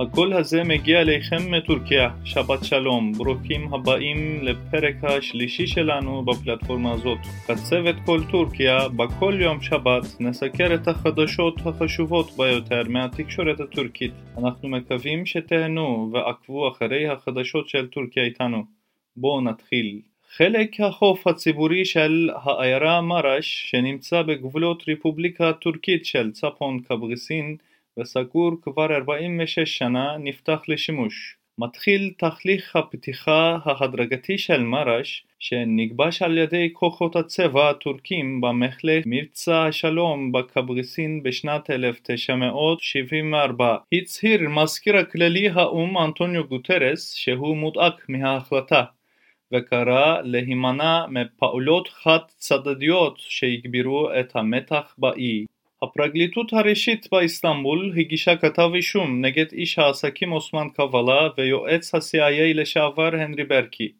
הקול הזה מגיע אליכם מטורקיה, שבת שלום, ברוכים הבאים לפרק השלישי שלנו בפלטפורמה הזאת. בצוות כל טורקיה, בכל יום שבת נסקר את החדשות החשובות ביותר מהתקשורת הטורקית. אנחנו מקווים שתהנו ועקבו אחרי החדשות של טורקיה איתנו. בואו נתחיל. חלק החוף הציבורי של העיירה מרש, שנמצא בגבולות רפובליקה הטורקית של צפון קבריסין, וסגור כבר 46 שנה, נפתח לשימוש. מתחיל תהליך הפתיחה ההדרגתי של מרש, שנכבש על ידי כוחות הצבא הטורקים במחלק מבצע השלום בקבריסין בשנת 1974. הצהיר מזכיר הכללי האו"ם אנטוניו גוטרס שהוא מודאג מההחלטה. וקרא להימנע מפעולות חד צדדיות שיגבירו את המתח באי. הפרקליטות הראשית באיסטנבול הגישה כתב אישום נגד איש העסקים אוסמן קבלה ויועץ ה-CIA לשעבר הנרי ברקי.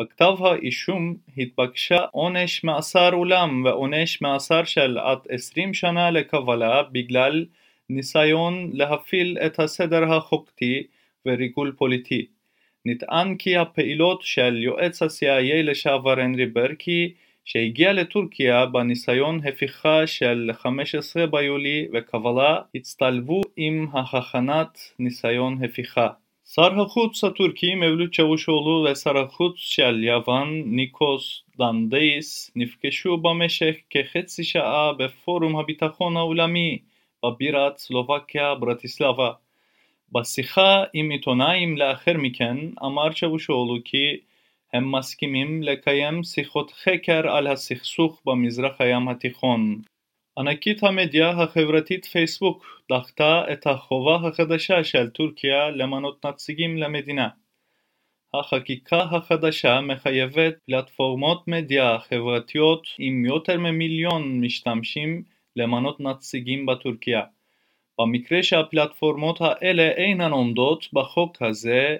בכתב האישום התבקשה עונש מאסר עולם ועונש מאסר של עד 20 שנה לקבלה בגלל ניסיון להפעיל את הסדר החוקתי וריגול פוליטי. נטען כי הפעילות של יועץ ה-CIA לשעבר הנרי ברקי שהגיע לטורקיה בניסיון הפיכה של 15 ביולי וקבלה הצטלבו עם הכנת ניסיון הפיכה. שר החוץ הטורקי מבלוט צ'אבושולו ושר החוץ של יוון ניקוס דנדיאס נפגשו במשך כחצי שעה בפורום הביטחון העולמי בבירת סלובקיה ברטיסלבה. בשיחה עם עיתונאים לאחר מכן אמר צ'אושולו כי הם מסכימים לקיים שיחות חקר על הסכסוך במזרח הים התיכון. ענקית המדיה החברתית פייסבוק דחתה את החובה החדשה של טורקיה למנות נציגים למדינה. החקיקה החדשה מחייבת פלטפורמות מדיה חברתיות עם יותר ממיליון משתמשים למנות נציגים בטורקיה. במקרה שהפלטפורמות האלה אינן עומדות בחוק הזה,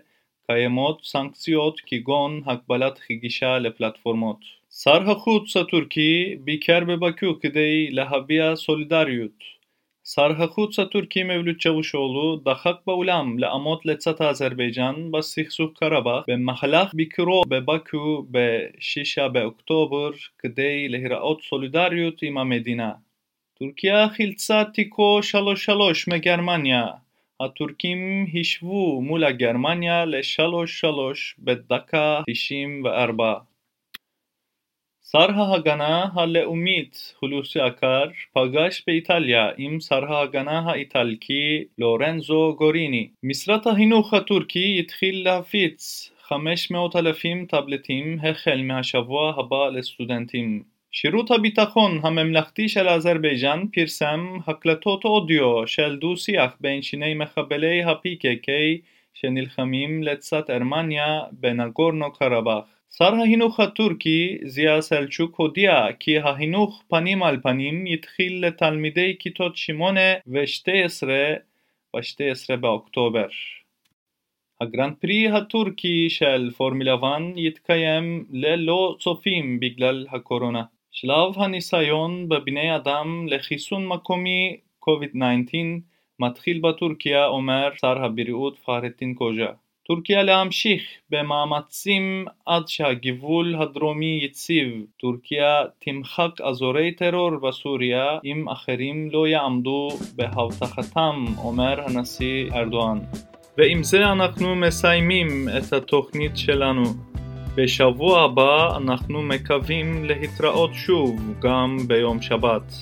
קיימות סנקציות כגון הגבלת גישה לפלטפורמות. שר החוץ הטורקי ביקר בבקו כדי להביע סולידריות. שר החוץ הטורקי מבלוט צ'אושולו דחק באולם לעמוד לצד אזרבייג'אן בסכסוך קרבאח במהלך ביקורו בבקו ב-6 באוקטובר כדי להיראות סולידריות עם המדינה. טורקיה חילצה תיקו 3-3 מגרמניה הטורקים השוו מול גרמניה ל-3-3 בדקה 94. שר ההגנה הלאומית הולוסי אקר פגש באיטליה עם שר ההגנה האיטלקי לורנזו גוריני. משרד החינוך הטורקי התחיל להפיץ 500 אלפים טאבלטים החל מהשבוע הבא לסטודנטים. שירות הביטחון הממלכתי של אזרבייג'אן פרסם הקלטות אודיו של דו-שיח בין שני מחבלי ה-PKK שנלחמים לצד ארמניה בנגורנו קרבאח. שר החינוך הטורקי זיה סלצ'וק הודיע כי החינוך פנים על פנים יתחיל לתלמידי כיתות 8 ו-12 ב-12 באוקטובר. הגרנד פרי הטורקי של פורמולה 1 יתקיים ללא צופים בגלל הקורונה. שלב הניסיון בבני אדם לחיסון מקומי COVID-19 מתחיל בטורקיה, אומר שר הבריאות פרהטין קוז'ה. טורקיה להמשיך במאמצים עד שהגבול הדרומי יציב. טורקיה תמחק אזורי טרור בסוריה אם אחרים לא יעמדו בהבטחתם, אומר הנשיא ארדואן. ועם זה אנחנו מסיימים את התוכנית שלנו. בשבוע הבא אנחנו מקווים להתראות שוב גם ביום שבת.